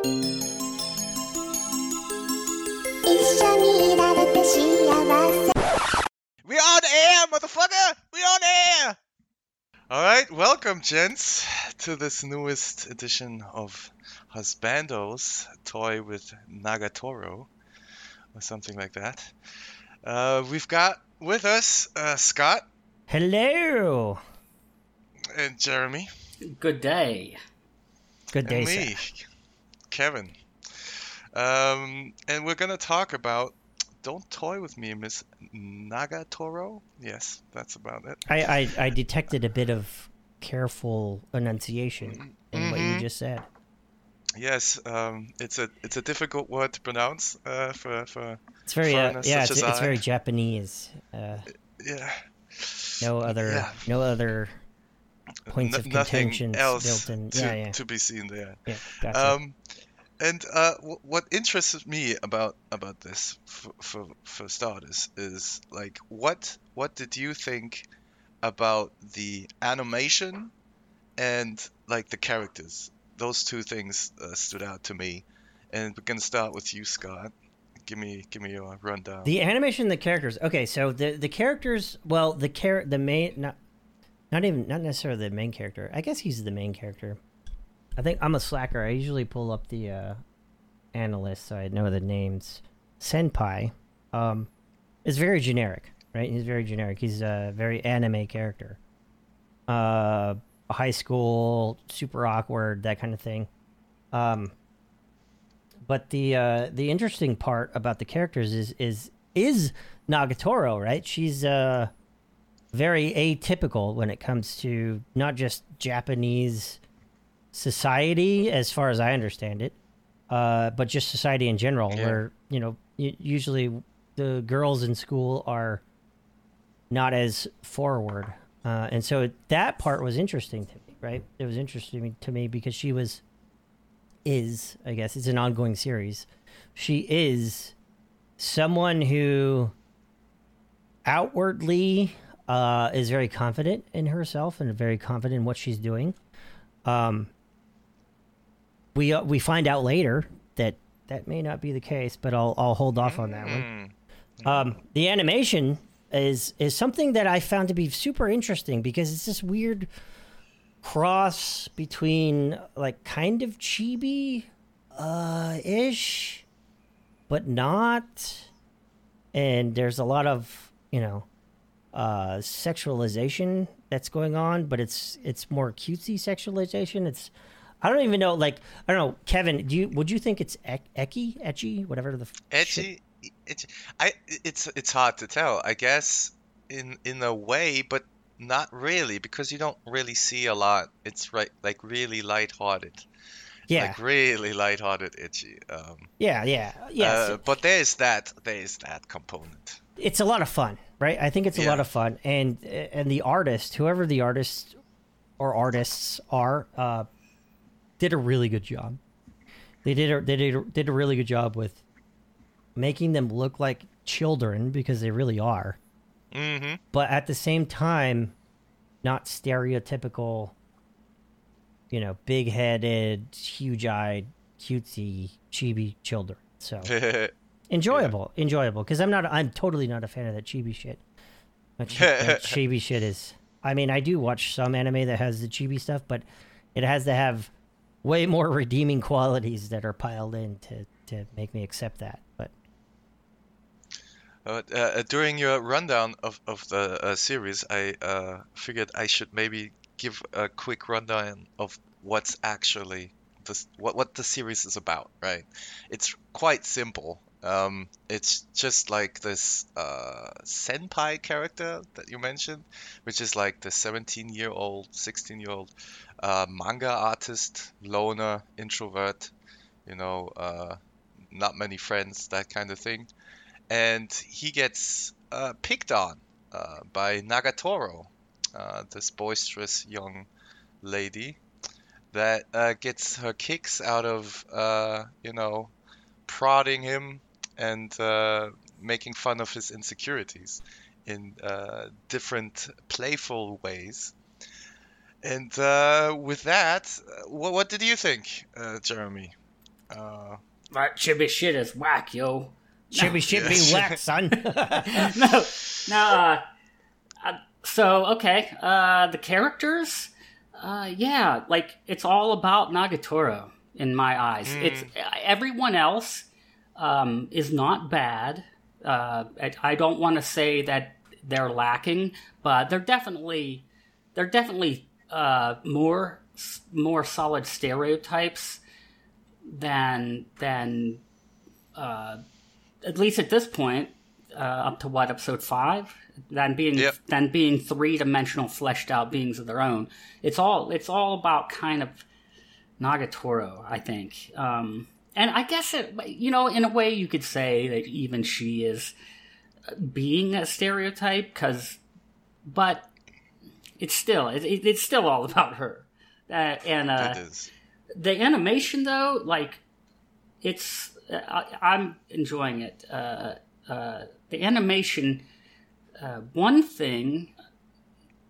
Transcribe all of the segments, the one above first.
We are on air, motherfucker! We on air! Alright, welcome, gents, to this newest edition of Husbandos, toy with Nagatoro, or something like that. Uh, we've got with us uh, Scott Hello. and Jeremy Good day. Good day, and me, sir. Kevin. Um, and we're gonna talk about Don't Toy with Me, Miss Nagatoro. Yes, that's about it. I, I, I detected a bit of careful enunciation in what you Mhm. just said. Yes, um, it's a it's a difficult word to pronounce uh, for for It's very uh, yeah, it's, it's very Japanese. Uh, yeah. no other Yeah. no other points N- of contention else built in. to, yeah, yeah, to be seen there. yeah. Gotcha. Um, and uh, w- what interested me about about this for, for for starters is like what what did you think about the animation and like the characters? Those two things uh, stood out to me. And we're gonna start with you, Scott. Give me give me your rundown. the animation, the characters. Okay, so the the characters. Well, the char- the main not not even not necessarily the main character. I guess he's the main character. I think I'm a slacker. I usually pull up the uh, AniList so I know the names. Senpai, um, is very generic, right? He's very generic. He's a very anime character. Uh, high school, super awkward, that kind of thing. Um, but the uh, the interesting part about the characters is is is Nagatoro, right? She's uh very atypical when it comes to not just Japanese society, as far as I understand it, uh, but just society in general, Yeah. where you know usually the girls in school are not as forward, uh, and so that part was interesting to me. Right, it was interesting to me because she was is I guess it's an ongoing series. She is someone who outwardly uh, is very confident in herself and very confident in what she's doing. Um, we uh, we find out later that that may not be the case, but I'll I'll hold off on that one. Mm, Um, the animation is is something that I found to be super interesting because it's this weird cross between like kind of chibi uh ish but not and there's a lot of you know uh sexualization that's going on but it's it's more cutesy sexualization it's i don't even know like i don't know kevin do you would you think it's ek- ecky etchy whatever the f- edgy, edgy. I it's it's hard to tell. I guess in in a way, but not really because you don't really see a lot. It's right like really lighthearted, yeah like really lighthearted, itchy. Um, yeah yeah yeah uh, so- but there is that there is that component. it's a lot of fun, right? I think it's a Yeah. lot of fun, and and the artist, whoever the artist or artists are, uh, did a really good job. They did a, they did a, did a really good job with making them look like children because they really are, Mm-hmm. but at the same time, not stereotypical. You know, big-headed, huge-eyed, cutesy, chibi children. So enjoyable, enjoyable. Because I'm not, I'm totally not a fan of that chibi shit. That, that chibi shit is. I mean, I do watch some anime that has the chibi stuff, but it has to have way more redeeming qualities that are piled in to to make me accept that. But Uh, uh, during your rundown of, of the uh, series, I uh, figured I should maybe give a quick rundown of what's actually this, what what the series is about. Right? It's quite simple. Um, it's just like this uh, senpai character that you mentioned, which is like the 17-year-old, 16-year-old uh, manga artist, loner, introvert. You know, uh, not many friends, that kind of thing and he gets uh, picked on uh, by Nagatoro, uh, this boisterous young lady that gets her kicks out of, you know, prodding him and uh, making fun of his insecurities in uh, different playful ways. And uh, with that, what, what did you think, uh, Jeremy? Uh, That chibi shit is whack, yo. Chibi shit be whack, son. no, no. Uh, uh, so okay, uh, the characters, uh, yeah, like it's all about Nagatoro in my eyes. It's everyone else um, is not bad. Uh, I, don't want to say that they're lacking, but they're definitely they're definitely uh, more more solid stereotypes than than uh, at least at this point, uh, up to what episode five, than being Yep. than being three dimensional fleshed out beings of their own. It's all it's all about kind of Nagatoro, I think. Um, and I guess it, you know, in a way, you could say that even she is being a stereotype, because, but it's still it, it- it's still all about her. Uh, and uh, the animation though like it's I, i'm enjoying it uh, uh, the animation uh, one thing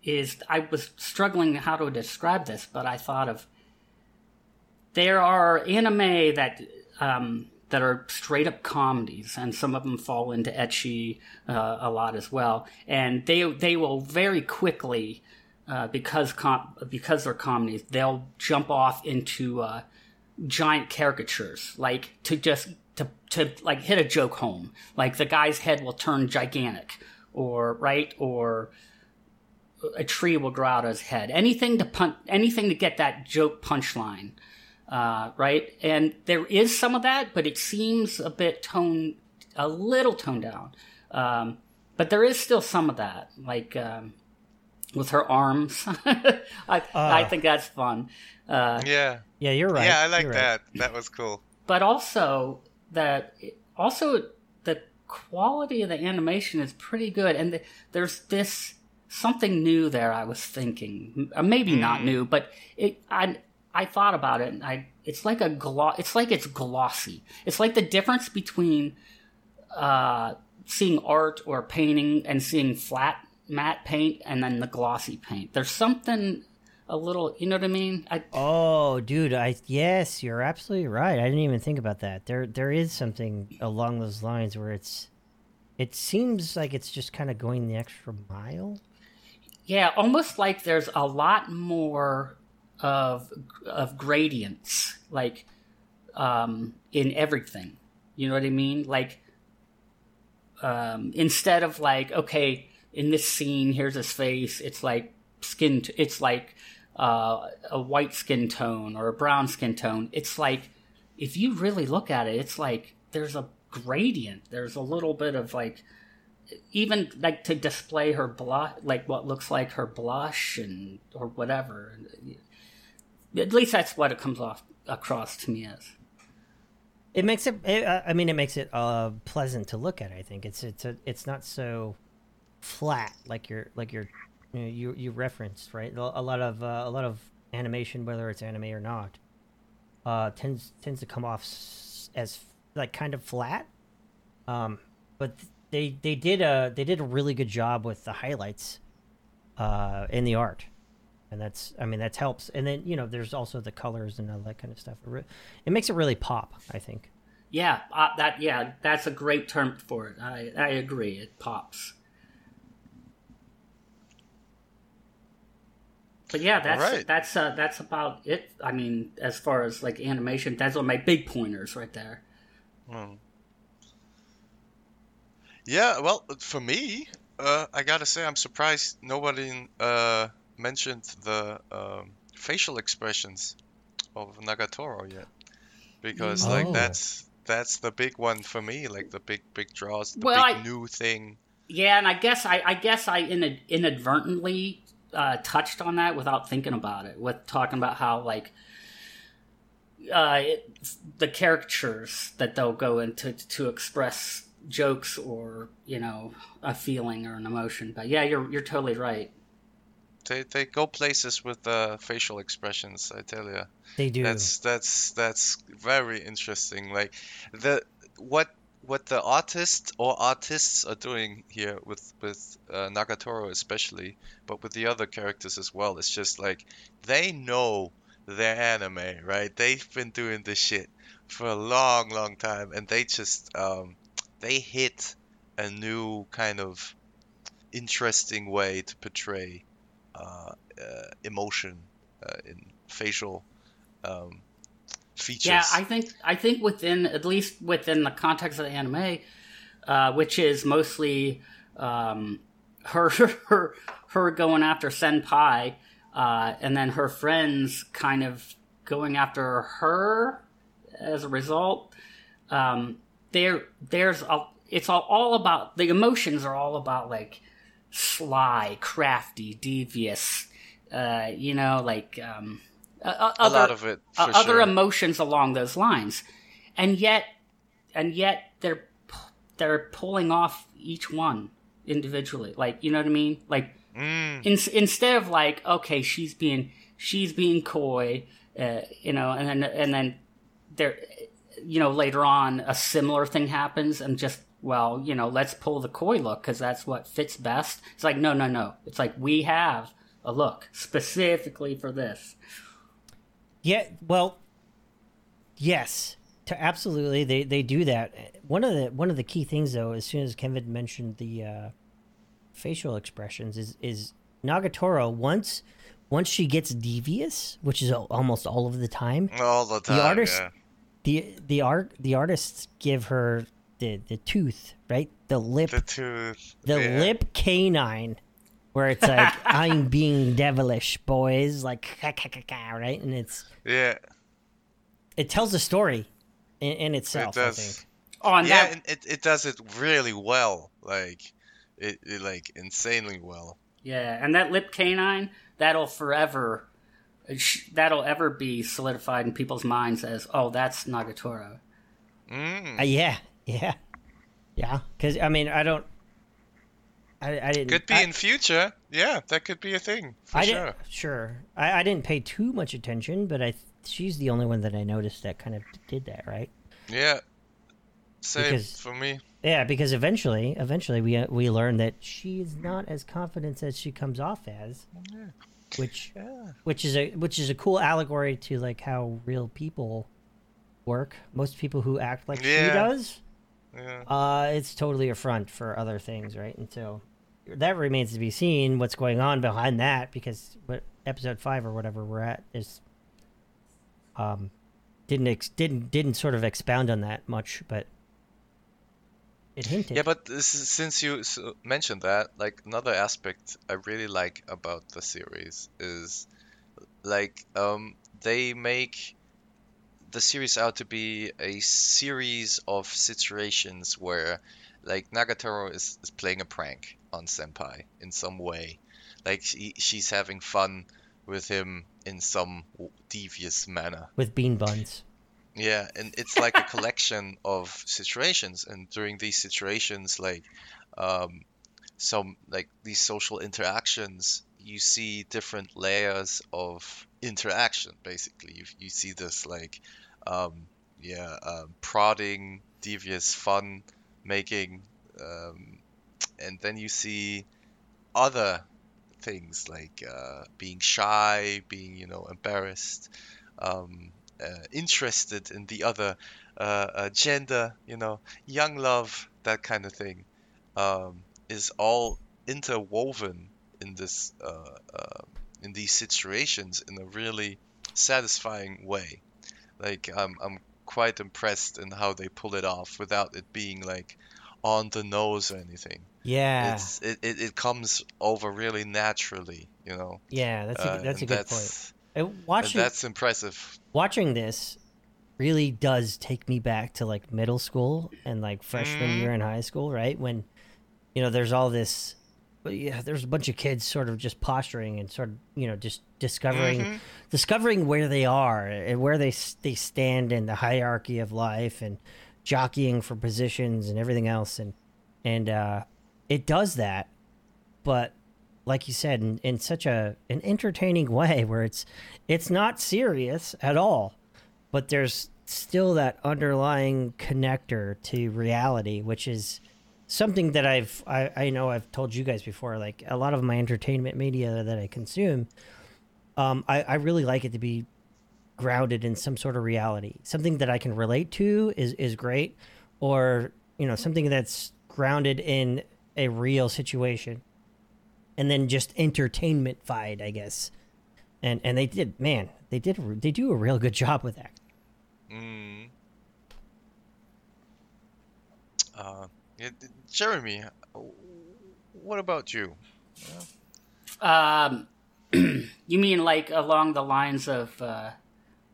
is i was struggling how to describe this but i thought of there are anime that um, that are straight up comedies, and some of them fall into ecchi uh, a lot as well. And they they will very quickly uh, because com- because they're comedies, they'll jump off into uh, giant caricatures, like to just to to like hit a joke home. Like the guy's head will turn gigantic, or right, or a tree will grow out of his head. Anything to pun- anything to get that joke punchline, uh, right? And there is some of that, but it seems a bit toned, a little toned down. Um, but there is still some of that, like um, with her arms. I I think that's fun. Uh, Yeah. yeah, you're right. Yeah, I like You're right. that. That was cool. but also that also the quality of the animation is pretty good and the, there's this something new there i was thinking Uh, maybe not new but it i i thought about it and i it's like a gloss it's like it's glossy it's like the difference between uh seeing art or painting and seeing flat matte paint and then the glossy paint there's something a little you know what i mean I, Oh, dude, I yes, you're absolutely right. I didn't even think about that. There there is something along those lines where it's it seems like it's just kind of going the extra mile. Yeah, almost like there's a lot more of of gradients, like um, in everything. You know what I mean? Like um, instead of like, okay, in this scene, here's his face. It's like skin. T- it's like uh, a white skin tone or a brown skin tone. It's like if you really look at it, it's like there's a gradient. There's a little bit of like even like to display her blush, like what looks like her blush and or whatever. At least that's what it comes off across to me as. It makes it. it uh, I mean, it makes it uh, pleasant to look at. I think it's it's a, it's not so flat like you're like you're you know, you, you referenced right. A lot of uh, a lot of animation, whether it's anime or not, uh, tends tends to come off as like kind of flat. Um, but they they did a they did a really good job with the highlights, uh, in the art, and that's I mean that helps. And then you know there's also the colors and all that kind of stuff. It, re- it makes it really pop. I think. Yeah, uh, that yeah, that's a great term for it. I I agree. It pops. But yeah, that's Alright. that's uh, that's about it. I mean, as far as like animation, that's one of my big pointers right there. Hmm. Yeah, well, for me, uh, I gotta say, I'm surprised nobody uh, mentioned the um, facial expressions of Nagatoro yet, because Oh. like that's that's the big one for me, like the big big draws, the Well, big I- new thing. Yeah, and I guess I, I guess I in, inadvertently uh, touched on that without thinking about it, with talking about how like uh, it, the caricatures that they'll go into to express jokes or you know a feeling or an emotion. But yeah, you're you're totally right. They they go places with the facial expressions. I tell you. They do. That's that's that's very interesting. Like the what what the artist or artists are doing here with with uh, Nagatoro especially, but with the other characters as well. It's just like they know their anime, right? They've been doing this shit for a long, long time, and they just um, they hit a new kind of interesting way to portray uh, uh, emotion uh, in facial um, features. Yeah, I think I think within at least within the context of the anime, uh, which is mostly um, her her her going after senpai, and then her friends kind of going after her as a result. Um, there there's a it's all, all about the emotions are all about like sly, crafty, devious. Uh, you know, like um, uh, a other, lot of it, for uh, other sure. emotions along those lines, and yet, and yet they're they're pulling off each one individually. Like you know what I mean? Like Mm, in, instead of like okay, she's being she's being coy, uh, you know, and then and then there, you know, later on a similar thing happens, and just well, you know, let's pull the coy look because that's what fits best. It's like no, no, no. It's like we have a look specifically for this. Yeah, well, yes, to absolutely they they do that. One of the one of the key things though, as soon as Kevin mentioned the uh, facial expressions, is is Nagatoro once once she gets devious, which is almost all of the time. all the time. The artist- yeah. The the art the artists give her the the tooth right, the lip The tooth. the yeah. lip canine where it's like i'm being devilish boys like right and it's Yeah, it tells a story in, in itself it i does. think Oh, and yeah, that and it, it does it really well. Like it, it like insanely well. yeah, and that lip canine that'll forever that'll ever be solidified in people's minds as oh that's Nagatoro. Mm. Uh, yeah yeah yeah because i mean i don't i, I didn't Could be I, in future. Yeah, that could be a thing for I sure. didn't, sure I, I didn't pay too much attention but i she's the only one that i noticed that kind of did that right Yeah, same Because- for me. Yeah, because eventually, eventually we we learn that she is not as confident as she comes off as, Yeah. which Yeah. which is a which is a cool allegory to like how real people work. Most people who act like she Yeah. does, Yeah. uh, it's totally a front for other things, right? And so that remains to be seen what's going on behind that because what episode five or whatever we're at is um didn't ex- didn't didn't sort of expound on that much, but it hinted. Yeah, but this is, since you mentioned that, like another aspect I really like about the series is like um they make the series out to be a series of situations where like Nagatoro is, is playing a prank on Senpai in some way. Like she, she's having fun with him in some devious manner. with bean buns. Yeah, and it's like a collection of situations, and during these situations, like um, some like these social interactions, you see different layers of interaction. Basically, you you see this like, um, yeah, um, prodding, devious fun making, um, and then you see other things like uh, being shy, being you know embarrassed. Um, uh, interested in the other uh, uh, gender, you know, young love, that kind of thing, um, is all interwoven in this uh, uh, in these situations in a really satisfying way. Like I'm I'm quite impressed in how they pull it off without it being like on the nose or anything. Yeah, It's it, it, it comes over really naturally, you know. yeah, that's a, Uh, that's a good point. that's, And and watching that's impressive. watching this really does take me back to like middle school and like freshman Mhm. year in high school, right? When you know there's all this, well, yeah, there's a bunch of kids sort of just posturing and sort of you know just discovering Mhm. discovering where they are and where they they stand in the hierarchy of life and jockeying for positions and everything else and and uh it does that but like you said in, in such a an entertaining way where it's it's not serious at all but there's still that underlying connector to reality which is something that i've i, I know i've told you guys before like a lot of my entertainment media that i consume um, I, I really like it to be grounded in some sort of reality. Something that I can relate to is is great, or you know something that's grounded in a real situation, and then just entertainment fied, I guess. And and they did, man, they did they do a real good job with that. Mm. Uh, yeah, Jeremy, what about you? Um, you mean like along the lines of uh,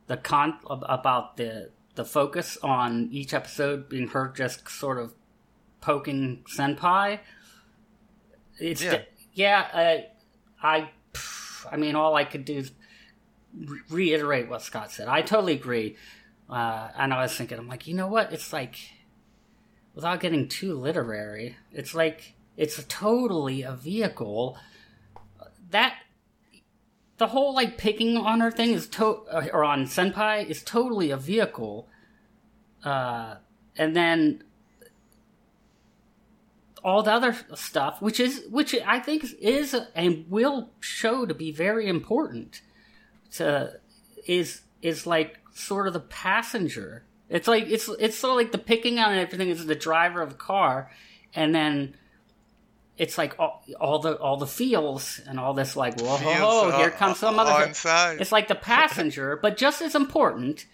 the con about the the focus on each episode being her just sort of poking senpai? It's Yeah. the- yeah. Uh, I I mean, all I could do is re- reiterate what Scott said. I totally agree. Uh, and I was thinking, I'm like, you know what? It's like, without getting too literary, it's like it's totally a vehicle. That the whole like picking on her thing is to or on senpai is totally a vehicle. Uh and then all the other stuff which is which i think is and will show to be very important to is is like sort of the passenger it's like it's it's sort of like the picking on everything is the driver of the car and then it's like all, all the all the feels and all this like whoa ho, ho, here comes some other it's like the passenger but just as important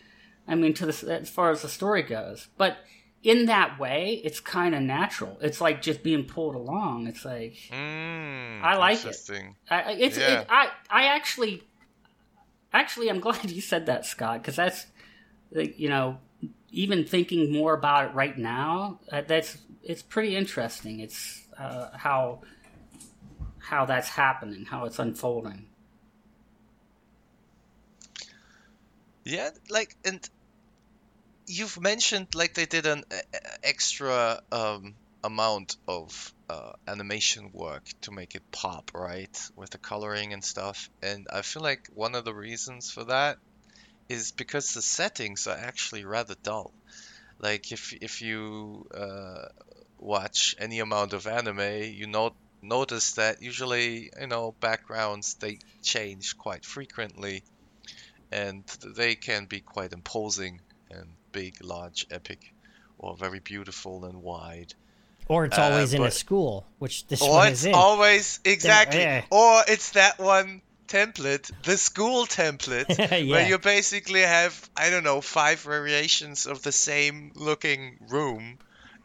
i mean to the as far as the story goes but in that way it's kind of natural it's like just being pulled along it's like Mm, I like it. interesting. I, it's Yeah. it, I I actually actually I'm glad you said that Scott because that's like, you know even thinking more about it right now uh, that's it's pretty interesting it's uh, how how that's happening how it's unfolding Yeah, like, and you've mentioned like they did an uh, extra um, amount of uh, animation work to make it pop, right? With the coloring and stuff. And I feel like one of the reasons for that is because the settings are actually rather dull. Like if if you uh, watch any amount of anime, you know notice that usually, you know, backgrounds they change quite frequently and they can be quite imposing and big, large, epic, or very beautiful and wide. Or it's Uh, always in a school, which this Or one it's is in. always exactly, yeah. or it's that one template, the school template, where you basically have I don't know five variations of the same looking room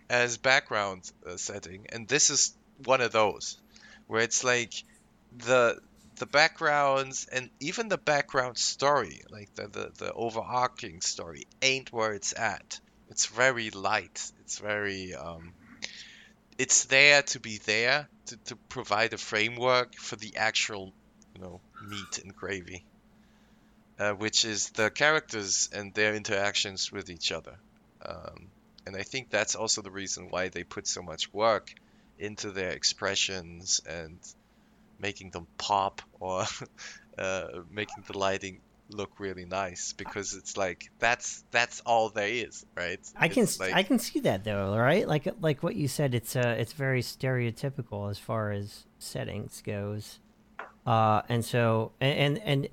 as background uh, setting, and this is one of those where it's like the the backgrounds and even the background story, like the, the, the overarching story, ain't where it's at. It's very light. It's very um, it's there to be there to, to provide a framework for the actual, you know, meat and gravy, uh, which is the characters and their interactions with each other. Um, and I think that's also the reason why they put so much work into their expressions and making them pop or uh, making the lighting look really nice because it's like that's that's all there is, right? I can like, I can see that though, right? Like like what you said, it's uh it's very stereotypical as far as settings goes, uh, and so and and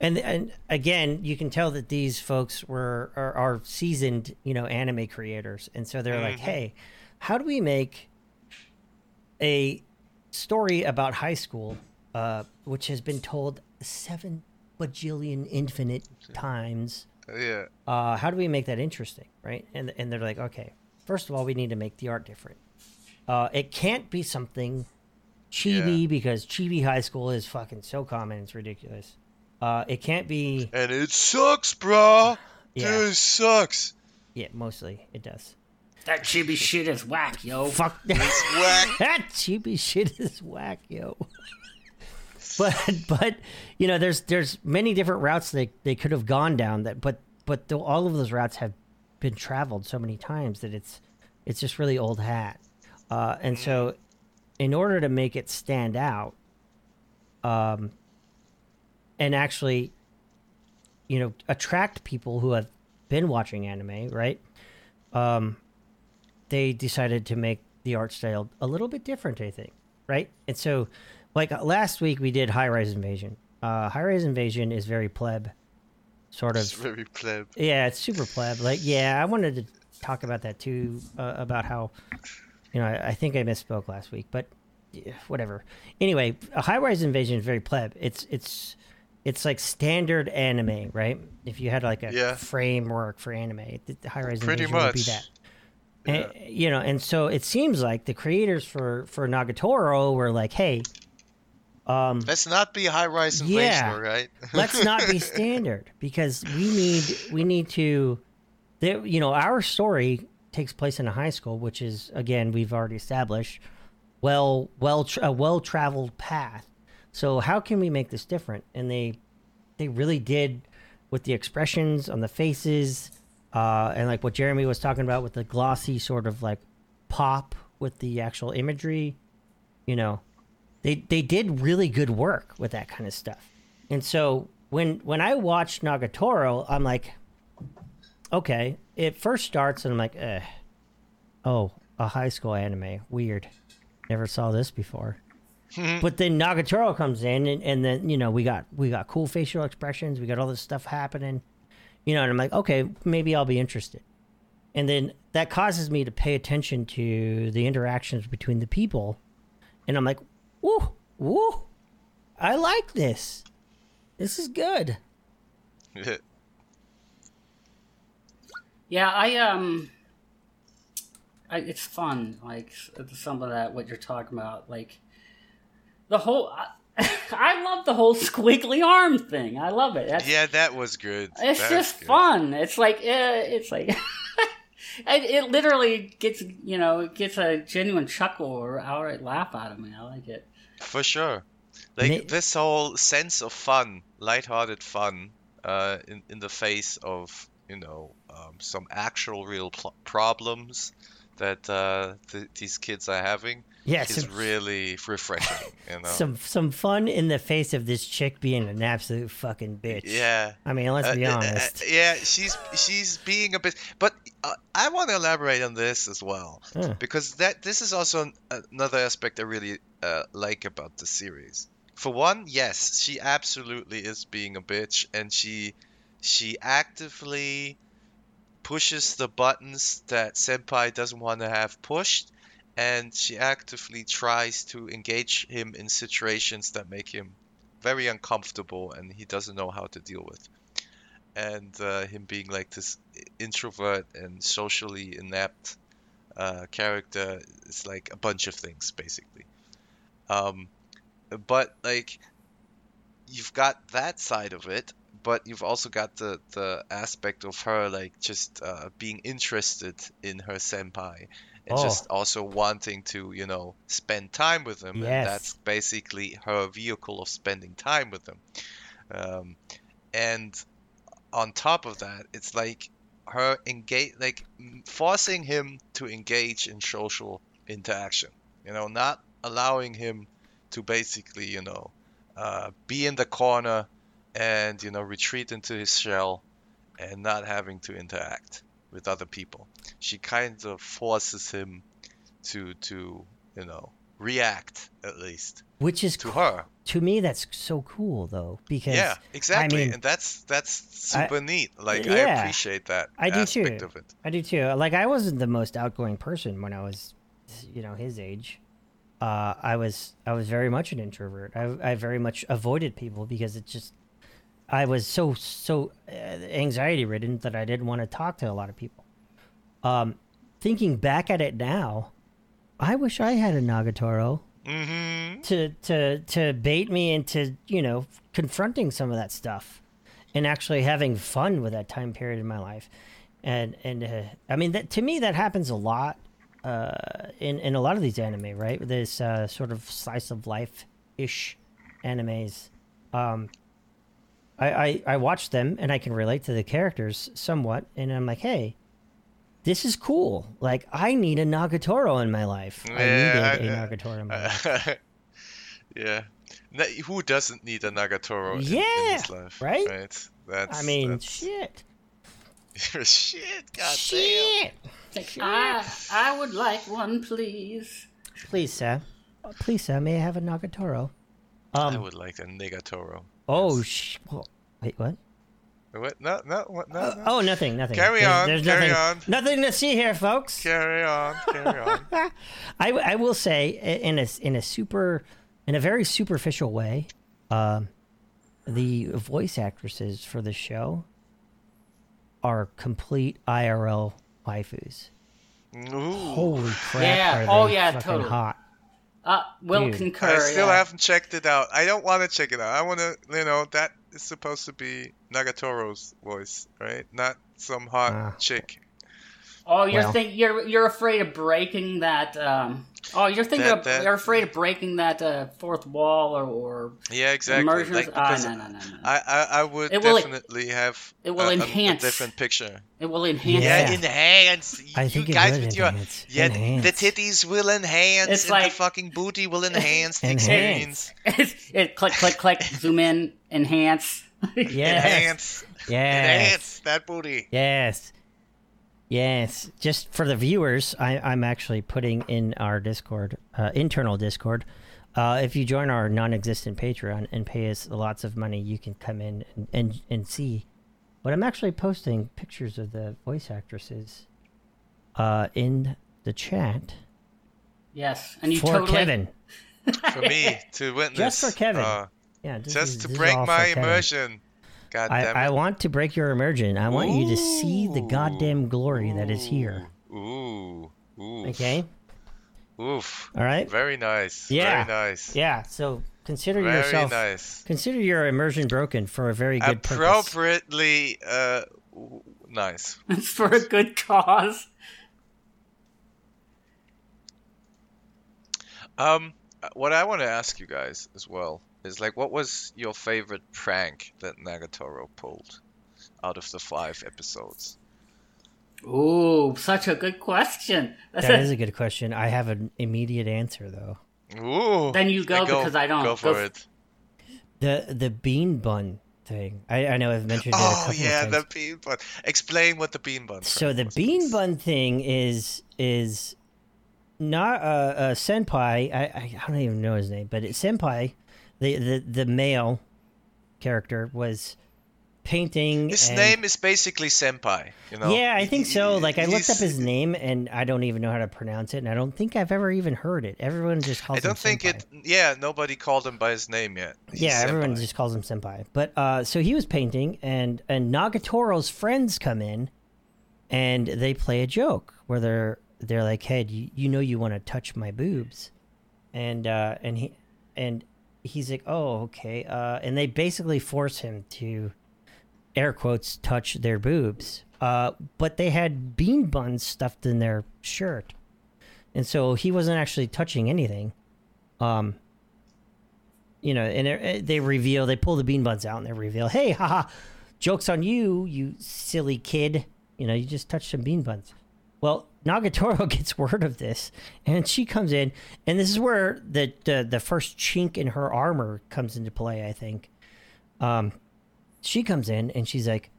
and and again, you can tell that these folks were are, are seasoned, you know, anime creators, and so they're like, Mhm. hey, how do we make a story about high school, uh, which has been told seven bajillion infinite times? yeah. uh, how do we make that interesting, right? And and they're like, okay, first of all, we need to make the art different. Uh, it can't be something chibi Yeah. because chibi high school is fucking so common, it's ridiculous. Uh, it can't be, And it sucks, bro. Yeah. Dude, it sucks. yeah, mostly it does. that chibi shit is whack yo Fuck It's whack. that chibi shit is whack, yo. but but you know, there's there's many different routes they they could have gone down that, but but the, all of those routes have been traveled so many times that it's it's just really old hat. Uh, and so, in order to make it stand out, um, and actually, you know, attract people who have been watching anime, right? Um, they decided to make the art style a little bit different, I think, right? And so, like last week, we did High Rise Invasion. Uh, High Rise Invasion is very pleb. sort of It's very pleb. yeah, it's super pleb. Like, yeah, I wanted to talk about that too, uh, about how, you know, I, I think I misspoke last week, but yeah, whatever. Anyway, a high rise invasion is very pleb. It's it's it's like standard anime, right? If you had like a Yeah. framework for anime, the high rise invasion would be that. Yeah. And, you know, and so it seems like the creators for for Nagatoro were like, hey, um, Let's not be high rise invasion, Yeah. right? let's not be standard because we need we need to there you know our story takes place in a high school which is again we've already established well well tra- a well traveled path so how can we make this different and they they really did with the expressions on the faces uh and like what jeremy was talking about with the glossy sort of like pop with the actual imagery you know they they did really good work with that kind of stuff. And so when when I watched Nagatoro, I'm like, okay, it first starts and I'm like, eh, oh, a high school anime, weird, never saw this before. but then Nagatoro comes in, and, and then you know we got we got cool facial expressions, we got all this stuff happening, you know, and I'm like, okay, maybe I'll be interested. And then that causes me to pay attention to the interactions between the people, and I'm like, woo, woo, I like this. This is good. Yeah, I um, I, it's fun. Like some of that, what you're talking about, like the whole. I, I love the whole squiggly arm thing. I love it. That's, yeah, that was good. it's That just good. fun. It's like uh, it's like. It, it literally gets you know it gets a genuine chuckle or outright laugh out of me. I like it. For sure. Like Ma- this whole sense of fun, lighthearted fun, uh, in in the face of you know um, some actual real pl- problems that uh, th- these kids are having Yeah, is some, really refreshing. You know. some some fun in the face of this chick being an absolute fucking bitch. yeah. I mean, let's Uh, be uh, uh, honest. yeah, she's she's being a bitch, but uh, I want to elaborate on this as well Huh. because that this is also an, another aspect I really uh, like about the series. For one, yes, she absolutely is being a bitch, and she she actively pushes the buttons that Senpai doesn't want to have pushed, and she actively tries to engage him in situations that make him very uncomfortable and he doesn't know how to deal with. And uh, him being like this introvert and socially inept uh, character is like a bunch of things basically. Um, but like you've got that side of it, but you've also got the the aspect of her like just uh, being interested in her senpai and Oh. just also wanting to you know spend time with him Yes. and that's basically her vehicle of spending time with him um, and on top of that it's like her engage like forcing him to engage in social interaction you know not allowing him to basically you know uh, be in the corner and you know retreat into his shell and not having to interact with other people she kind of forces him to to you know react at least Which is to co- her to me that's so cool though because yeah exactly I mean- and that's that's I- super neat like i appreciate that I do aspect too. of it I do too. Like I wasn't the most outgoing person when I was, you know, his age. Uh, I was I was very much an introvert. I I very much avoided people because it just I was so so uh, anxiety ridden that I didn't want to talk to a lot of people. Um, thinking back at it now, I wish I had a Nagatoro mm-hmm. to to to bait me into you know confronting some of that stuff and actually having fun with that time period in my life. And and uh, i mean that to me that happens a lot uh in in a lot of these anime right? With this uh sort of slice of life ish animes. Um I, I i watch them and i can relate to the characters somewhat and i'm like hey this is cool like i need a nagatoro in my life i Yeah, needed a I- nagatoro in my life yeah Na- who doesn't need a nagatoro in, in his life right? right that's I mean, that's- shit. shit god shit. It's like, I I would like one, please. Please, sir. Please, sir, may I have a Nagatoro? damn i Um. would like a nagatoro Oh, sh- well, wait, what? What? No, no, what? No, Uh, no. oh, nothing, nothing. Carry There's- on, There's carry nothing, on. nothing to see here, folks. Carry on, carry on. I, I will say in a in a super in a very superficial way, um, the voice actresses for the show are complete IRL waifus. Ooh. Holy crap! Yeah, Are oh, yeah, totally. hot. Uh, will Dude. concur. I still yeah. haven't checked it out. I don't want to check it out. I want to, you know, that is supposed to be Nagatoro's voice, right? Not some hot Ah. chick. Oh, you're Well. think you're you're afraid of breaking that. Um, oh, you're thinking That- of, that- you're afraid of breaking that uh, fourth wall or, or Yeah, exactly. immersion. Like, ah, no, no, no, no. I, I, I would It will- definitely have it will a, a- enhance. a different picture. It will enhance. Yeah. it. enhance. I you think it guys would with your enhance. yeah, Enhance. the titties will enhance, It's and like- the fucking booty will enhance the Enhance. experience. it click click click zoom in enhance. Yes. Enhance, Yes. enhance that booty. Yes. Yes. Just for the viewers, I, I'm actually putting in our Discord, uh, internal Discord. Uh, if you join our non-existent Patreon and pay us lots of money, you can come in and, and, and see. But I'm actually posting pictures of the voice actresses uh, in the chat yes, and you for totally Kevin. For me to witness. Just for Kevin. uh, Yeah, this is- just to this break all for my Kevin. immersion. God I, damn it. I want to break your immersion. I want you to see the goddamn glory that is here. Ooh. Ooh. Okay. Oof. All right. Very nice. Yeah. Very nice. Yeah. So consider Very yourself. nice. Consider your immersion broken for a very good purpose. Appropriately uh nice. it's for a good cause. Um what I want to ask you guys as well is like what was your favorite prank that Nagatoro pulled out of the 5 episodes? Ooh, such a good question. That's That a- is a good question. I have an immediate answer though. Ooh. Then you go because I don't. Go for Go f- it. The the bean bun thing. I, I know I've mentioned it a Oh couple yeah, of the bean bun. Explain what the bean bun. So the was, bean bun thing is is not a, a senpai. I, I don't even know his name, but it, senpai, the, the the male character was painting. His and- name is basically Senpai, you know. Yeah, I think so. Like I looked up his name and I don't even know how to pronounce it, and I don't think I've ever even heard it. Everyone just calls him I don't think senpai. it. Yeah, nobody called him by his name yet. He's Yeah, everyone Senpai. just calls him senpai. But uh, so he was painting, and and Nagatoro's friends come in, and they play a joke where they're they're like, "Hey, you, you know you want to touch my boobs," and uh, and he and he's like, "Oh, okay," uh, and they basically force him to air quotes touch their boobs. Uh, but they had bean buns stuffed in their shirt, and so he wasn't actually touching anything. Um, you know, and they reveal, they pull the bean buns out and they reveal, hey, haha, joke's on you, you silly kid. You know, you just touched some bean buns. Well, Nagatoro gets word of this, and she comes in, and this is where the the, the first chink in her armor comes into play. I think. Um, she comes in and she's like,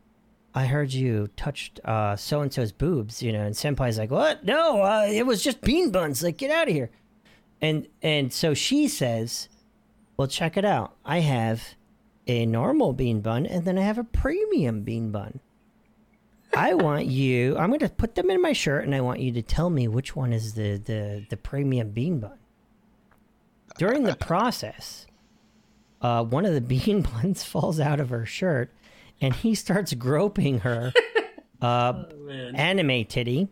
"I heard you touched uh so and so's boobs," you know, and Senpai's like, "What? No, uh, it was just bean buns. Like, get out of here." And and so she says, "Well, check it out. I have a normal bean bun, and then I have a premium bean bun." I want you. I'm going to put them in my shirt, and I want you to tell me which one is the the the premium bean bun. During the process, uh, one of the bean buns falls out of her shirt, and he starts groping her uh, man. anime titty.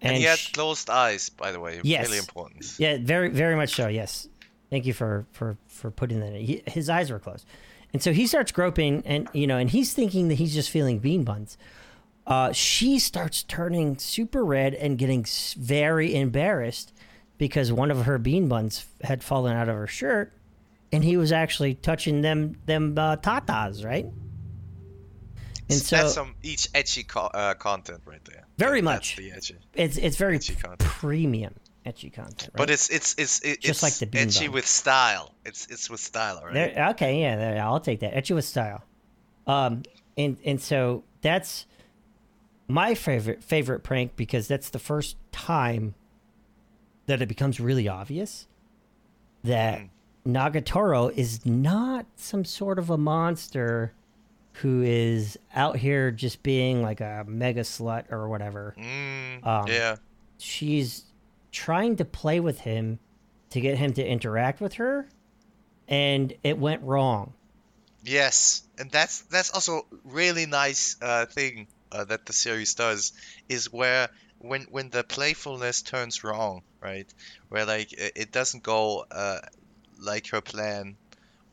And, he had sh- closed eyes, by the way. Yes. Really important. yeah, very, very much so. Yes, thank you for for for putting that. in. He, his eyes were closed, and so he starts groping, and you know, and he's thinking that he's just feeling bean buns. Uh, she starts turning super red and getting very embarrassed because one of her bean buns had fallen out of her shirt, and he was actually touching them them uh, tatas, right? And so That's some each ecchi co- uh, content right there. Very much. the ecchi. it's it's very content. premium ecchi content. Right? But it's it's it's it, Just it's like the bean ecchi bun. with style. It's it's with style, right? There, okay, yeah, I'll take that. Ecchi with style. Um, and and so that's my favorite favorite prank because that's the first time that it becomes really obvious that Mm. Nagatoro is not some sort of a monster who is out here just being like a mega slut or whatever. Mm, Um, yeah. She's trying to play with him to get him to interact with her, and it went wrong. Yes, and that's that's also really nice uh, thing uh, that the series does is where when when the playfulness turns wrong, right? Where like it, doesn't go uh, like her plan,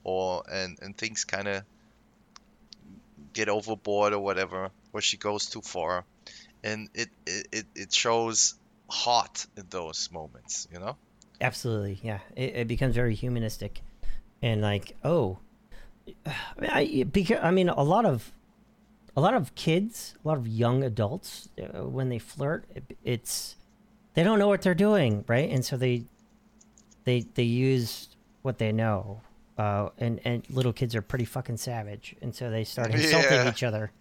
or and and things kind of get overboard or whatever, where she goes too far, and it it it- shows hot in those moments, you know? Absolutely, yeah. It, it becomes very humanistic, and like, oh, I, because I mean, a lot of, a lot of kids, a lot of young adults, uh, when they flirt, it, it's, they don't know what they're doing, right? And so they, they they use what they know, uh, and and little kids are pretty fucking savage, and so they start insulting Yeah. each other,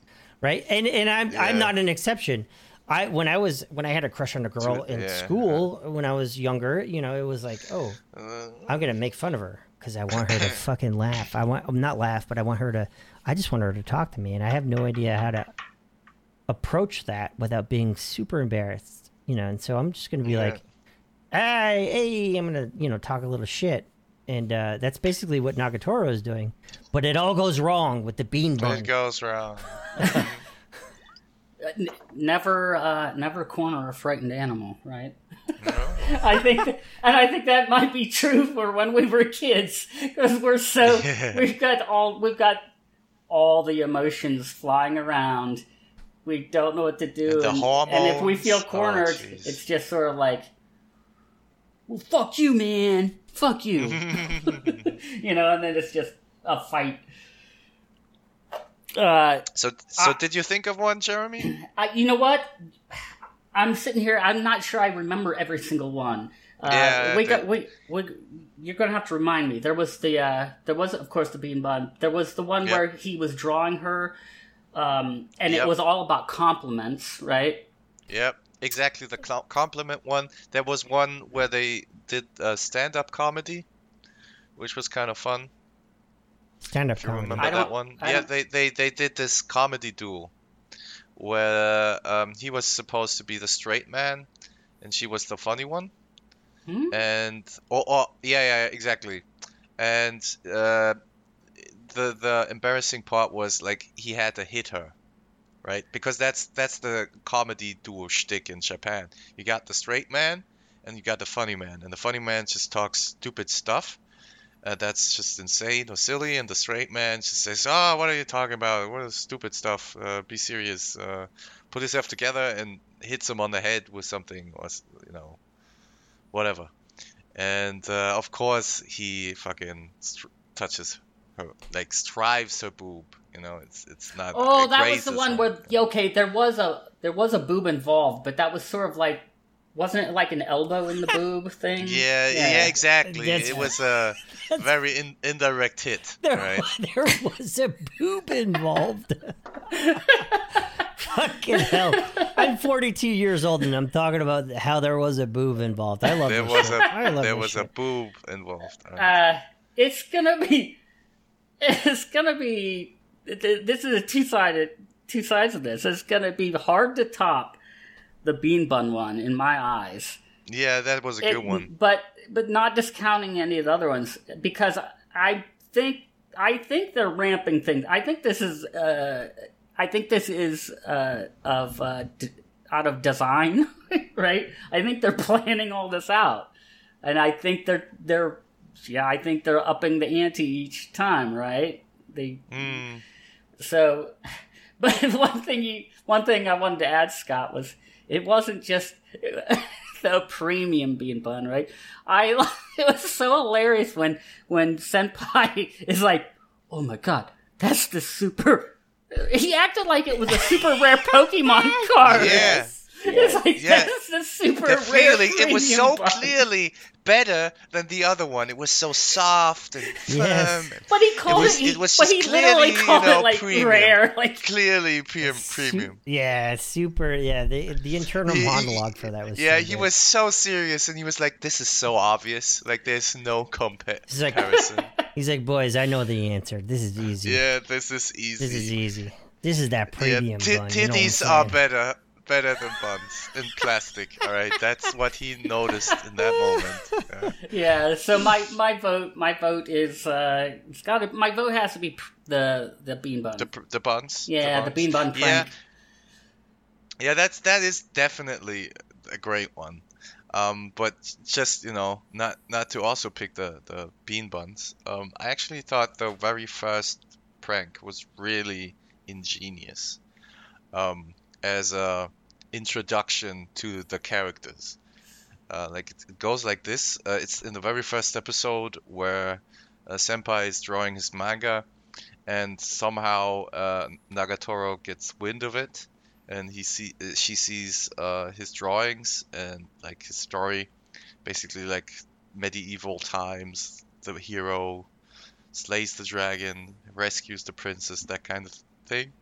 right? And and I'm Yeah. I'm not an exception. I when I was when I had a crush on a girl in yeah. school when I was younger, you know, it was like, oh, Uh, I'm gonna make fun of her because I want her to fucking laugh. I want not laugh, but I want her to. I just want her to talk to me, and I have no idea how to approach that without being super embarrassed, you know. And so I'm just gonna be Yeah. like, hey, hey, I'm gonna you know talk a little shit, and uh, that's basically what Nagatoro is doing. But it all goes wrong with the bean bun. it goes wrong. Uh, never, uh, never corner a frightened animal, right? No? I think, that, and I think that might be true for when we were kids because we're so Yeah. we've got all we've got all the emotions flying around. We don't know what to do, And the and if we feel Oh, cornered, jeez. it's just sort of like, "Well, fuck you, man, fuck you," you know, and then it's just a fight. Uh, So, so Ah. did you think of one, Jeremy? I, you know what? I'm sitting here. I'm not sure I remember every single one. Uh, Yeah, we got we, we You're gonna have to remind me. There was the uh, there was of course the bean bun. There was the one Yep. where he was drawing her, um, and it was all about compliments, right? Yep, exactly. The cl- compliment one. There was one where they did uh, stand-up comedy, which was kind of fun. Stand up If you comedy. remember I that one, I yeah, don't- they, they they did this comedy duel where um, he was supposed to be the straight man, and she was the funny one. Hmm? and or, or yeah yeah exactly. And uh the the embarrassing part was like he had to hit her right? Because that's that's the comedy duo shtick in Japan. You got the straight man and you got the funny man. And the funny man just talks stupid stuff uh, that's just insane or silly. And the straight man just says oh what are you talking about? What is stupid stuff. Uh, be serious. Uh, put yourself together and hits him on the head with something or you know whatever. And uh, of course, he fucking str- touches her, like strives her boob. You know, it's it's not. Oh, that was the one where okay, there was a there was a boob involved, but that was sort of like wasn't it like an elbow in the boob thing? Yeah, yeah, exactly. That's- It was a very in, indirect hit, There, right? there was a boob involved. Fucking hell. I'm 42 years old and I'm talking about how there was a boob involved. I love There was shit. a I love there this was a boob involved. right. Uh, it's gonna be it's gonna be this is a two sided two sides of this. It's gonna be hard to top the bean bun one in my eyes. yeah, that was a It- good one. But but not discounting any of the other ones because I think I think they're ramping things. I think this is uh, I think this is uh, of uh, d- out of design, right? I think they're planning all this out, and I think they're they're yeah I think they're upping the ante each time, right? They Mm, so, but one thing you, one thing I wanted to add, Scott, was it wasn't just the premium bean bun, right? I it was so hilarious when when Senpai is like, "Oh my god, that's the super." He acted like it was a super rare Pokemon card. yeah. It's like Yeah. that's the super The feeling it was so bun." clearly better than the other one. It was so soft and firm. Yes. and But he called it. was- he, it was but he literally clearly, you called know, it like premium. rare. Like clearly pre- Su- premium. yeah, super. Yeah, the the internal He- monologue for that was. Yeah, so he was so serious, and he was like, "This is so obvious. Like, there's no compa- He's like- comparison." He's like, boys, I know the answer. This is easy. Yeah, this is easy. This is easy. This is that Yeah, premium ti- bun. you know titties are better better than buns in plastic. All right, that's what he noticed in that moment. Yeah. Yeah, so my, my vote my vote is uh it's got to my vote has to be the the bean bun. The the buns. yeah, the buns. bean bun Yeah, prank. yeah, that's that is definitely a great one. Um, but just you know, not not to also pick the the bean buns. Um, I actually thought the very first prank was really ingenious. Um, as a introduction to the characters. Uh, like it, goes like this. Uh, it's in the very first episode where uh, Senpai is drawing his manga, and somehow uh, Nagatoro gets wind of it, and he see uh, she sees uh, his drawings and like his story, basically like medieval times. The hero slays the dragon, rescues the princess, that kind of thing.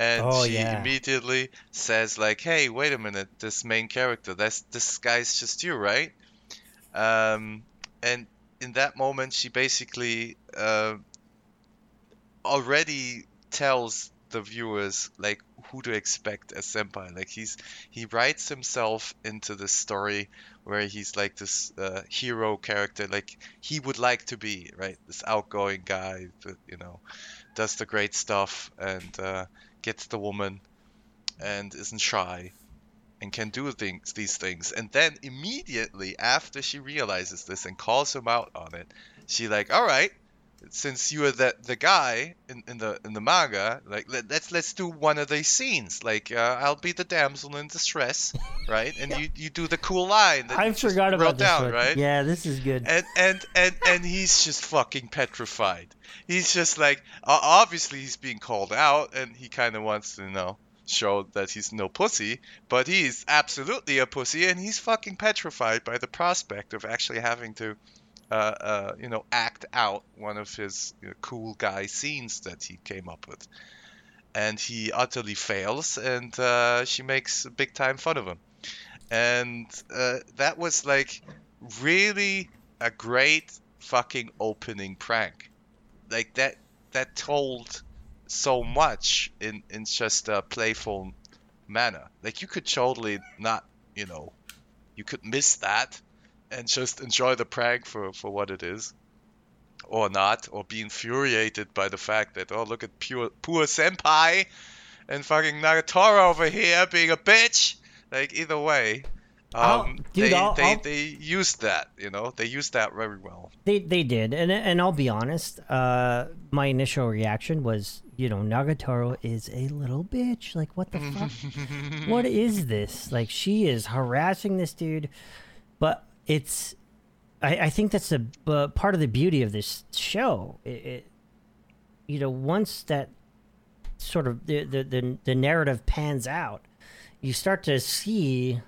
And Oh, she yeah. immediately says like, "Hey, wait a minute! This main character, that's this guy's just you, right?" Um, and in that moment, she basically uh, already tells the viewers like who to expect as senpai. Like he's he writes himself into the story where he's like this uh, hero character, like he would like to be, right? This outgoing guy that you know does the great stuff and uh, gets the woman and isn't shy and can do things these things. And then immediately after she realizes this and calls him out on it she like all right since you are the the guy in, in the in the manga like let, let's let's do one of these scenes like uh, i'll be the damsel in distress right and you you do the cool line that I you forgot wrote about this down one. right Yeah, this is good. and and and and he's just fucking petrified. He's just like o- obviously he's being called out, and he kind of wants to you know show that he's no pussy, but he's absolutely a pussy, and he's fucking petrified by the prospect of actually having to. Uh, uh, you know, act out one of his you know, cool guy scenes that he came up with, and he utterly fails, and uh, she makes big time fun of him, and uh, that was like really a great fucking opening prank. Like that that told so much in in just a playful manner. Like you could totally not, you know, you could miss that and just enjoy the prank for for what it is. Or not, or be infuriated by the fact that oh look at pure poor senpai and fucking Nagatoro over here being a bitch. Like either way, um, dude, they, I'll- they, I'll- they used that, you know, they used that very well. They they did, and and I'll be honest. Uh, my initial reaction was, you know, Nagatoro is a little bitch. Like, what the fuck? what is this? Like, she is harassing this dude, but it's. I, I think that's a uh, part of the beauty of this show. It, it, you know, once that sort of the, the the the narrative pans out, you start to see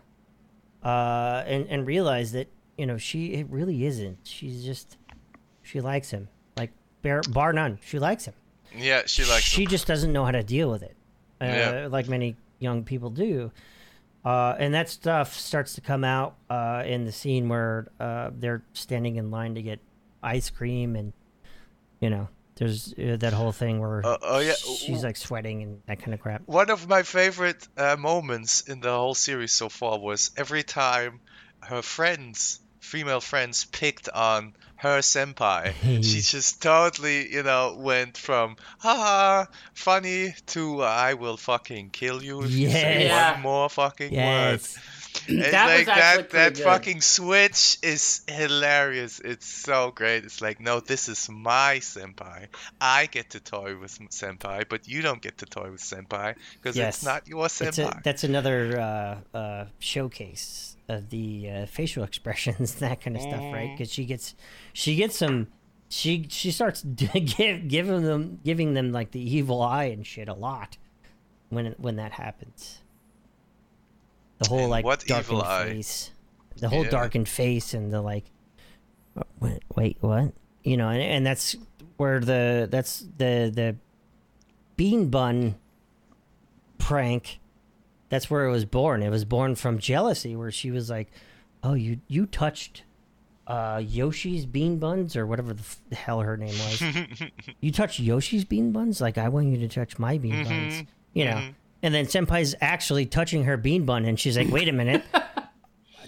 uh, and and realize that you know she it really isn't. She's just she likes him, like bar, bar none. She likes him. Yeah, she likes she him. just doesn't know how to deal with it, uh, Yeah. like many young people do. Uh, and that stuff starts to come out uh, in the scene where uh, they're standing in line to get ice cream, and you know, there's uh, that whole thing where Uh, oh, yeah. she's like sweating and that kind of crap. One of my favorite uh, moments in the whole series so far was every time her friends, female friends, picked on her senpai. she just totally, you know, went from haha funny to I will fucking kill you if you say Yeah. one more fucking Yes. word. It's That was like actually that that good. fucking switch is hilarious. It's so great. It's like, no, this is my senpai. I get to toy with senpai, but you don't get to toy with senpai because Yes. it's not your It's a, that's another uh, uh, showcase of the uh, facial expressions, that kind of stuff, right? Mm. Because she gets, she gets some, she she starts give, giving them giving them like the evil eye and shit a lot when when that happens. The whole And like what darkened evil eye? face, the whole Yeah. darkened face, and the like. "Uh, Wait, wait, what? You know, and, and that's where the that's the the bean bun prank that's where it was born it was born from jealousy where she was like oh you you touched uh, Yoshi's Bean Buns or whatever the, f- the hell her name was. you touch Yoshi's Bean Buns? Like, I want you to touch my bean Mm-hmm. buns. You know? And then Senpai's actually touching her bean bun, and she's like, wait a minute.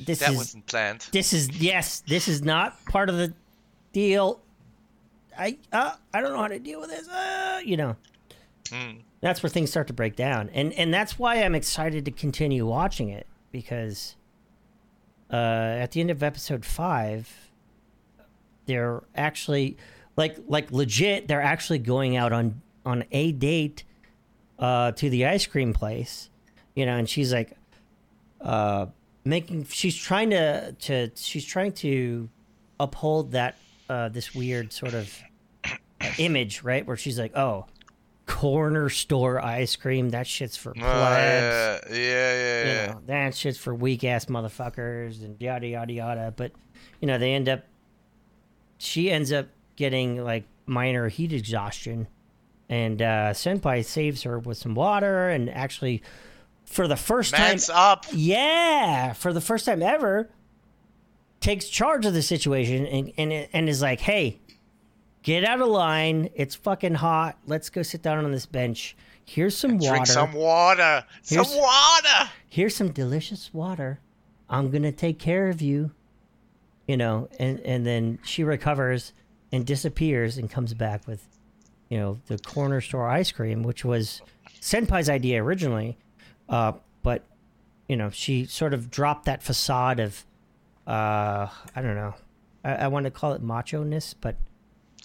This that is wasn't planned. this is yes this is not part of the deal i uh, i don't know how to deal with this uh, you know Mm. that's where things start to break down and and that's why i'm excited to continue watching it because uh at the end of episode five they're actually like like legit they're actually going out on on a date uh to the ice cream place you know and she's like uh making she's trying to to she's trying to uphold that uh this weird sort of image right where she's like oh corner store ice cream that shit's for Oh, plebs yeah, yeah, yeah, you yeah. know, that shit's for weak ass motherfuckers and yada yada yada. But you know, they end up. She ends up getting like minor heat exhaustion, and uh, Senpai saves her with some water, and actually, for the first Man's time, up. yeah, for the first time ever, takes charge of the situation and and and is like, hey. Get out of line. It's fucking hot. Let's go sit down on this bench. Here's some water Drink some water. Here's- Some water. here's some delicious water. I'm gonna take care of you. You know, and and then she recovers and disappears and comes back with, you know, the corner store ice cream, which was Senpai's idea originally, uh, but you know, she sort of dropped that facade of, uh, I don't know, I, I want to call it macho ness, but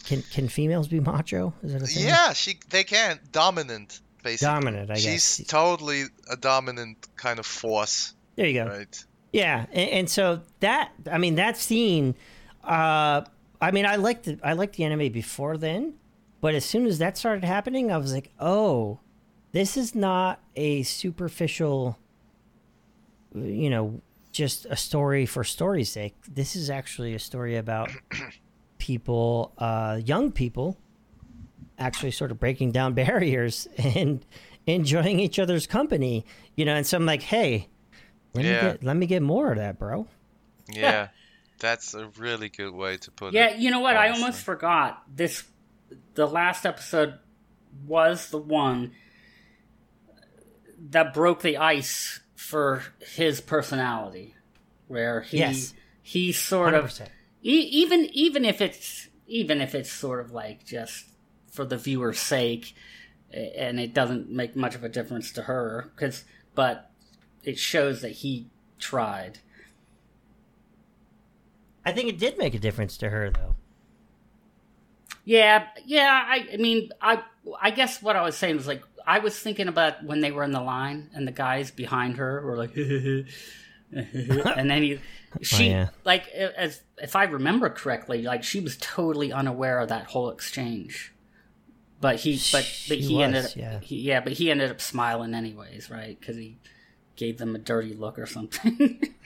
can can females be macho? Is that a thing? Yeah, she. They can dominant. Basically. dominant. I guess. She's totally a dominant kind of force, There you go. right? Yeah, and, and so that I mean that scene, uh, I mean I liked the I liked the anime before then, but as soon as that started happening, I was like, oh, this is not a superficial, you know, just a story for story's sake. This is actually a story about people, uh, young people, actually sort of breaking down barriers and enjoying each other's company. You know, and so I'm like, hey. Let Yeah. me get let me get more of that, bro. Yeah, that's a really good way to put Yeah, it. Yeah, you know what? I almost forgot. This the last episode was the one that broke the ice for his personality, where he Yes. he sort of 100%. e- even even if it's even if it's sort of like just for the viewer's sake, and it doesn't make much of a difference to her, because but it shows that he tried. I think it did make a difference to her though. Yeah, yeah. I, I mean, I, I guess what I was saying was like I was thinking about when they were in the line and the guys behind her were like, and then he, oh, she, yeah. like, as if I remember correctly, like she was totally unaware of that whole exchange. But he, but but She he ended up, yeah. he, yeah, but he ended up smiling anyways, right? Because he gave them a dirty look or something.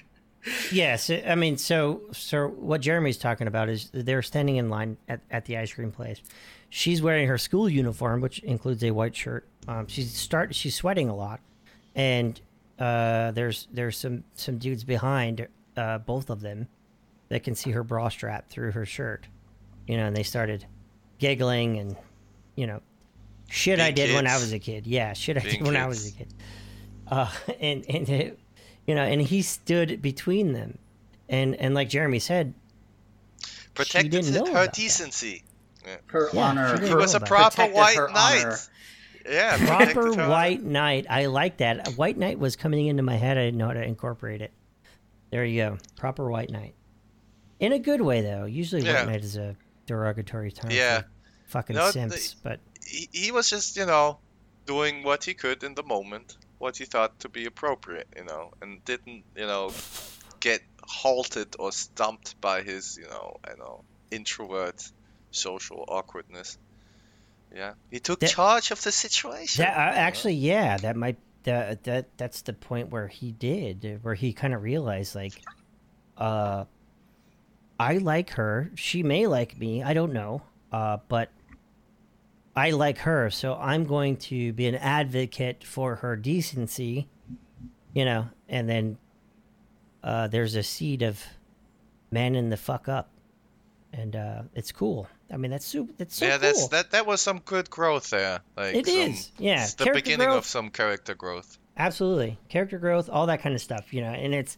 Yes, I mean, so so what Jeremy's talking about is they're standing in line at, at the ice cream place. She's wearing her school uniform, which includes a white shirt. Um, she's start she's sweating a lot, and uh, there's there's some some dudes behind uh, both of them that can see her bra strap through her shirt. You know, and they started giggling and you know, shit I did when I was a kid. Yeah, shit I Being did when I was a kid. Uh, and and it, you know, and he stood between them, and and like Jeremy said, Protected didn't know her about that. decency. her Yeah, honor. she He was a proper white knight. honor. Yeah, proper protected her- white knight. I like that. A white knight was coming into my head. I didn't know how to incorporate it. There you go. Proper white knight. In a good way, though. Usually, Yeah. white knight is a derogatory term Yeah. for fucking No, simps. But He, he was just, you know, doing what he could in the moment, what he thought to be appropriate, you know, and didn't, you know, get halted or stumped by his, you know, I know, introvert social awkwardness. Yeah, he took That- charge of the situation. that uh, actually, yeah, that might that that that's the point where he did, where he kind of realized like, uh, I like her. She may like me. I don't know. Uh, but I like her, so I'm going to be an advocate for her decency, you know. And then uh, there's a seed of manning the fuck up, and uh, it's cool. I mean, that's super. That's so yeah, cool. that's that. That was some good growth there. Like It some, is, yeah, It's the character beginning growth. of some character growth. absolutely character growth all that kind of stuff you know and it's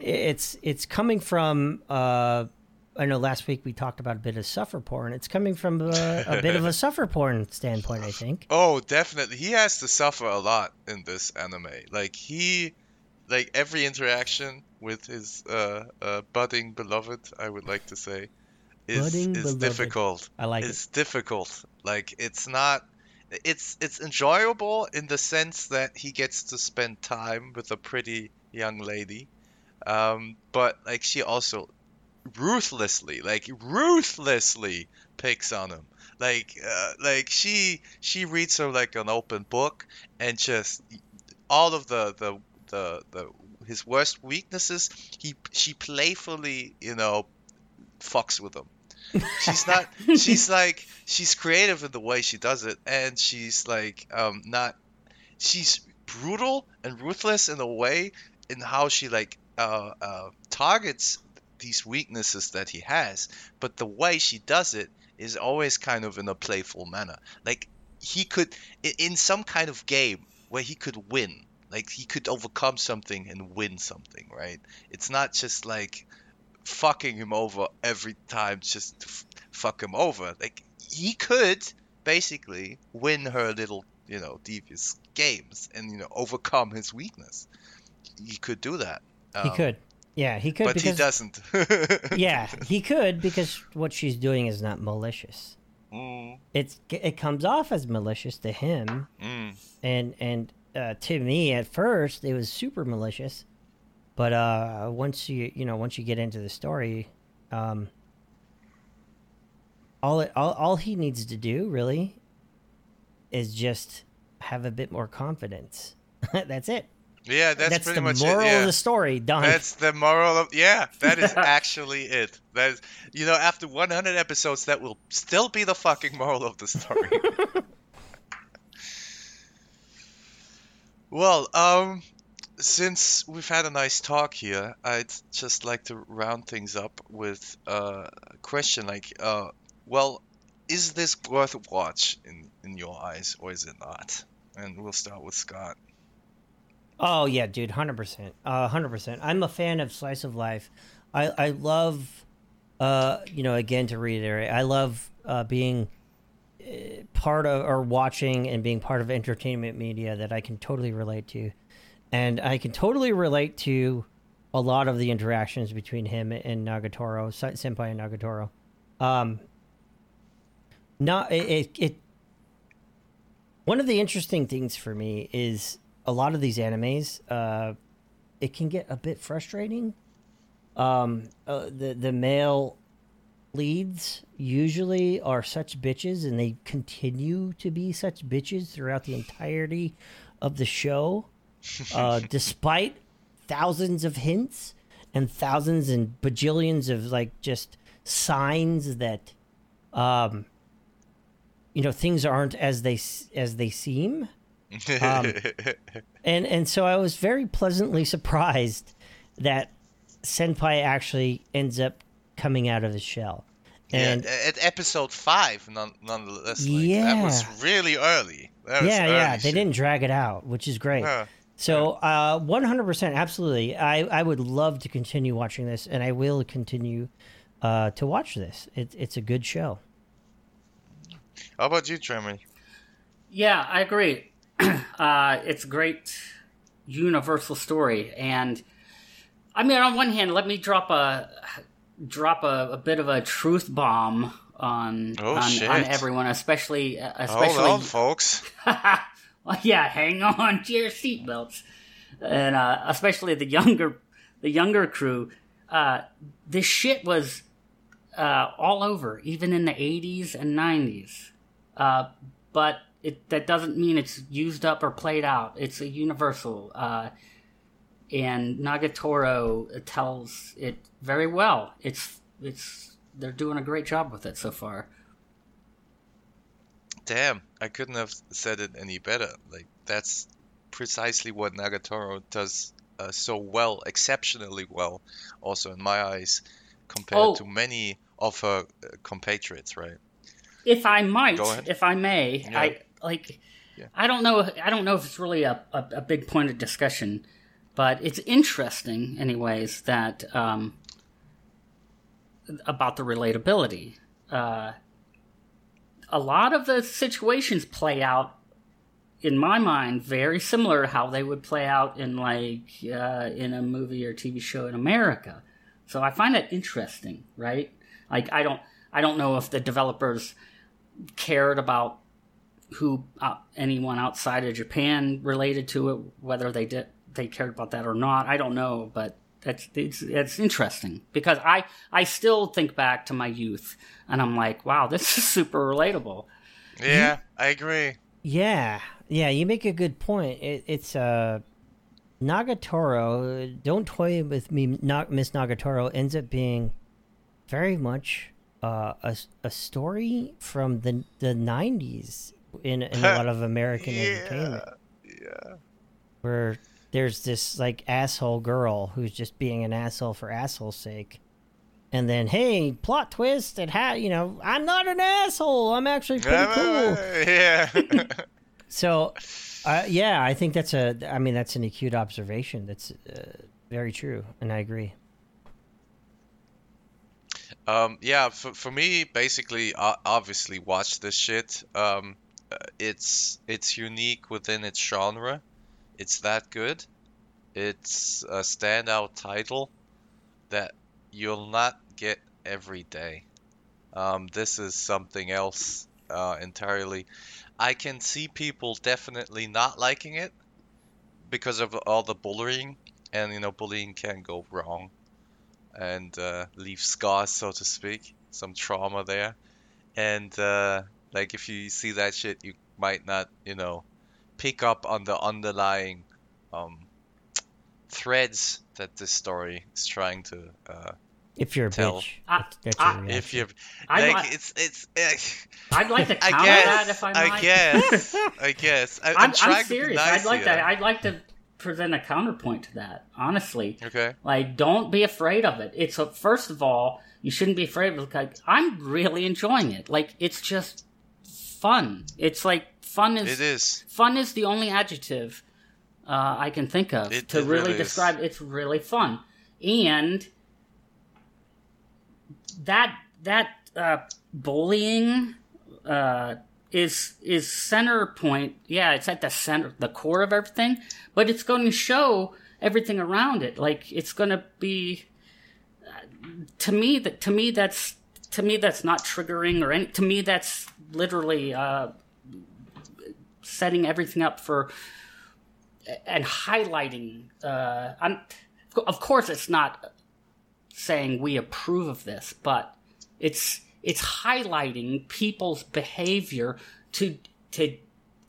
it's it's coming from uh i know last week we talked about a bit of suffer porn it's coming from a, a bit of a suffer porn standpoint i think Oh, definitely. He has to suffer a lot in this anime. Like he, like every interaction with his uh, uh budding beloved, I would like to say, is Budding is beloved. difficult. i like it's difficult. Like it's not. It's it's enjoyable in the sense that he gets to spend time with a pretty young lady, um, but like she also ruthlessly, like ruthlessly picks on him. Like uh, like she she reads her like an open book and just all of the the the, the his worst weaknesses he she playfully you know fucks with them she's not she's like she's creative in the way she does it and she's like um not she's brutal and ruthless in a way in how she like uh, uh targets these weaknesses that he has but the way she does it is always kind of in a playful manner like he could in some kind of game where he could win like he could overcome something and win something right it's not just like fucking him over every time just to f- fuck him over. Like he could basically win her little, you know, devious games and you know overcome his weakness. He could do that. he Um, could yeah he could but because he doesn't. yeah he could because what she's doing is not malicious. Mm, it's it comes off as malicious to him. Mm. and and uh, to me at first it was super malicious. But uh once you you know once you get into the story um all it all, all he needs to do really is just have a bit more confidence. That's it Yeah, that's, that's, pretty the much moral it. Yeah. of the story done That's the moral of yeah. That is actually it. That is, you know, after 100 episodes, that will still be the fucking moral of the story. well, um, since we've had a nice talk here, I'd just like to round things up with uh, a question like, uh, well, is this worth a watch in in your eyes, or is it not? And we'll start with Scott. Oh yeah, dude, hundred percent, hundred percent. I'm a fan of slice of life. I I love, uh, you know, again to reiterate, I love uh, being uh, part of or watching and being part of entertainment media that I can totally relate to, and I can totally relate to a lot of the interactions between him and Nagatoro, Sen- Senpai and Nagatoro. Um, not it, it, it one of the interesting things for me is a lot of these animes uh it can get a bit frustrating. Um uh, the the male leads usually are such bitches and they continue to be such bitches throughout the entirety of the show uh despite thousands of hints and thousands and bajillions of like just signs that um you know things aren't as they as they seem Um, and and so I was very pleasantly surprised that Senpai actually ends up coming out of his shell. And yeah, at episode five, none, nonetheless. Like, Yeah. that was really early. That was yeah, yeah, early they didn't drag it out, which is great. Huh. So, uh, 100%, absolutely. I, I would love to continue watching this, and I will continue uh, to watch this. It, it's a good show. How about you, Tremor? Yeah, I agree. uh, it's a great universal story, and I mean, on one hand, let me drop a drop a, a bit of a truth bomb on Oh, on, on everyone, especially Hold especially on, folks. well, yeah, hang on to your seatbelts, and uh, especially the younger, the younger crew. Uh, this shit was uh, all over, even in the '80s and '90s. Uh, but it that doesn't mean it's used up or played out. It's a universal, uh, and Nagatoro tells it very well. It's it's they're doing a great job with it so far. Damn, I couldn't have said it any better. Like that's precisely what Nagatoro does uh, so well, exceptionally well, also in my eyes. compared Oh. to many of her uh, compatriots, right? if I might, if I may, Yeah. I like. Yeah. I don't know. I don't know if it's really a, a, a big point of discussion, but it's interesting, anyways, that um, about the relatability. Uh, a lot of the situations play out, in my mind, very similar to how they would play out in like uh, in a movie or TV show in America. So I find that interesting, right? Like I don't, I don't know if the developers cared about who uh, anyone outside of Japan related to it, whether they did they cared about that or not. I don't know, but that's it's, it's interesting because I I still think back to my youth and I'm like, wow, this is super relatable. Yeah, I agree. Yeah, yeah, you make a good point. It, it's uh, Nagatoro. Don't toy with me, not Miss Nagatoro ends up being very much uh, a a story from the the '90s in, in a lot of American entertainment, Yeah. where there's this like asshole girl who's just being an asshole for asshole's sake. And then, hey, plot twist! It had, you know, I'm not an asshole. I'm actually pretty cool. Yeah. So, uh, yeah, I think that's a. I mean, that's an acute observation. That's uh, very true, and I agree. Um, yeah, for, for me, basically, uh, obviously, watch this shit. Um, it's it's unique within its genre. It's that good. It's a standout title that you'll not get every day. Um, this is something else uh, entirely. I can see people definitely not liking it because of all the bullying, and you know, bullying can go wrong and uh, leave scars, so to speak, some trauma there. And uh, like if you see that shit, you might not, you know, pick up on the underlying um, threads that this story is trying to. Uh, If you're a Tell. bitch, I- that's- that's I- your if reaction. you I like, li- it's it's. Uh, I'd like to I counter guess. that if I might. I guess. I guess. I, I'm, I'm, I'm serious. nice I'd like here. that. I'd like to present a counterpoint to that. Honestly, Okay. like don't be afraid of it. It's a, first of all, you shouldn't be afraid of it. Like I'm really enjoying it. Like it's just fun. It's like fun is It is. fun is the only adjective uh, I can think of It- to it really, really describe. It's really fun, and that that uh, bullying uh, is is center point. Yeah, it's at the center, the core of everything. But it's going to show everything around it. Like it's going to be uh, to me that to me that's to me that's not triggering or any. To me that's literally uh, setting everything up for and highlighting. Uh, I'm, of course, it's not saying we approve of this, but it's it's highlighting people's behavior to to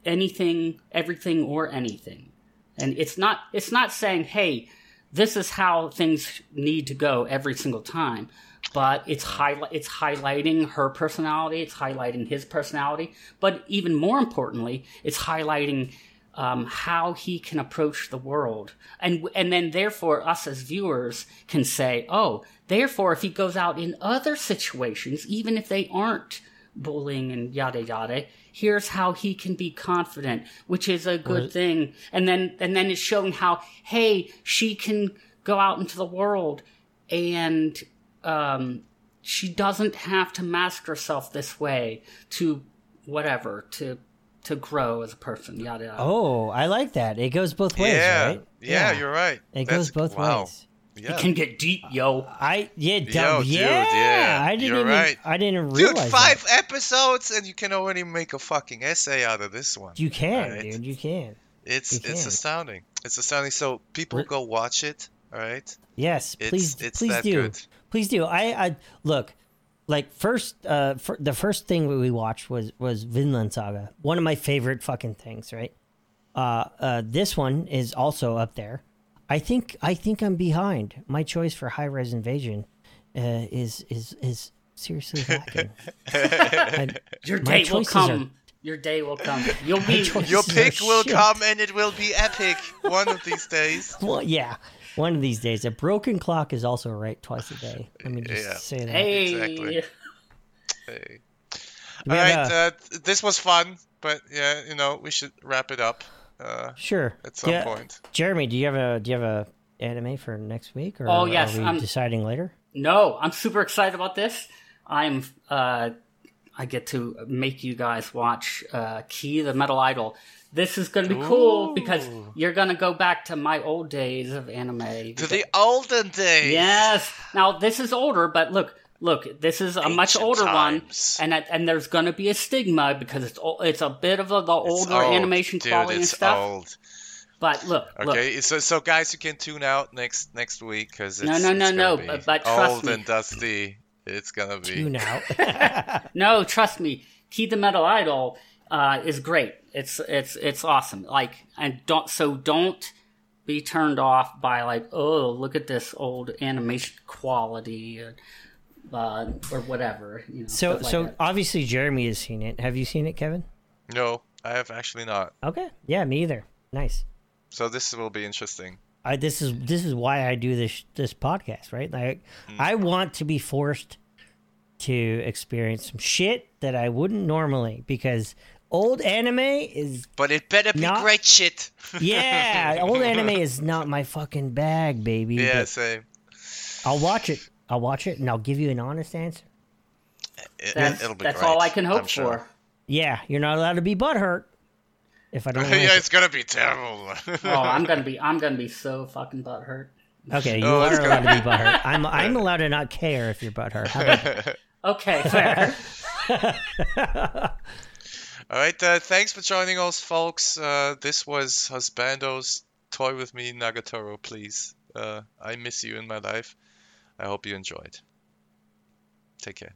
anything, everything, or anything, and it's not it's not saying, hey, this is how things need to go every single time. But it's highlight it's highlighting her personality, it's highlighting his personality, but even more importantly, it's highlighting um, how he can approach the world, and and then therefore us as viewers can say, oh, therefore if he goes out in other situations, even if they aren't bullying and yada yada, here's how he can be confident, which is a good Well- thing, and then and then it's showing how hey she can go out into the world and um, she doesn't have to mask herself this way to whatever to to grow as a person yada yada. Oh, I like that. It goes both ways, yeah. right? yeah. You're right. It That's- goes both wow. ways. Yeah. It can get deep, yo. I yeah, Yo, dude, yeah, yeah, I didn't you're even right. I didn't Dude, five that. episodes and you can already make a fucking essay out of this one. You can, Right. dude. You can. It's you it's can. astounding. It's astounding. So people Re- go watch it. All right. Yes, please, it's please that do. good. Please do. I, I look like first. Uh, fir- the first thing we watched was was Vinland Saga. One of my favorite fucking things. Right. Uh, uh, this one is also up there. I think I think I'm behind. My choice for High-Rise Invasion uh, is is is seriously lacking. I- Your My day will choices are- come. Your day will come. You'll be. Your pick will shit. come and it will be epic one of these days. well, yeah, One of these days, a broken clock is also right twice a day. Let me just Yeah. say that. Hey, Exactly. Hey. Do All we right, have a- uh, this was fun, but yeah, you know, we should wrap it up uh, sure. at some Yeah. point. Jeremy, do you have a do you have a anime for next week, or Oh, yes, are we I'm- deciding later? No, I'm super excited about this. I'm uh I get to make you guys watch uh Key the Metal Idol. This is going to be cool because you're going to go back to my old days of anime. To the olden days. Yes. Now this is older, but look, look, this is a much older times. one, and and there's going to be a stigma because it's o- it's a bit of the, the older old, animation dude, quality and stuff. Old. But look, look, Okay, so so guys, you can tune out next next week because No, it's, no, it's no, no, but- but trust old me. and dusty. It's gonna be. Tune out. No, trust me, Key the Metal Idol uh, is great. It's it's it's awesome. Like and don't so don't be turned off by like oh look at this old animation quality uh, or whatever. You know, so like so that. obviously Jeremy has seen it. Have you seen it, Kevin? No, I have actually not. Okay. Yeah, me either. Nice. So this will be interesting. I, this is this is why I do this this podcast, right? Like, I want to be forced to experience some shit that I wouldn't normally because old anime is But it better be Not- great shit. yeah, old anime is not my fucking bag, baby. Yeah, same. I'll watch it. I'll watch it and I'll give you an honest answer. It, that's, it'll be that's great, all I can hope I'm sure. for. Yeah, you're not allowed to be butthurt if I don't. Like yeah, it. it's gonna be terrible. Oh, I'm gonna be I'm gonna be so fucking butthurt. Okay, you Oh, are that's allowed to be butthurt. I'm I'm allowed to not care if you're butthurt. How about Okay, fair. All right, uh, thanks for joining us, folks. Uh, this was Husbando's Toy with Me, Nagatoro, please. Uh, I miss you in my life. I hope you enjoyed. Take care.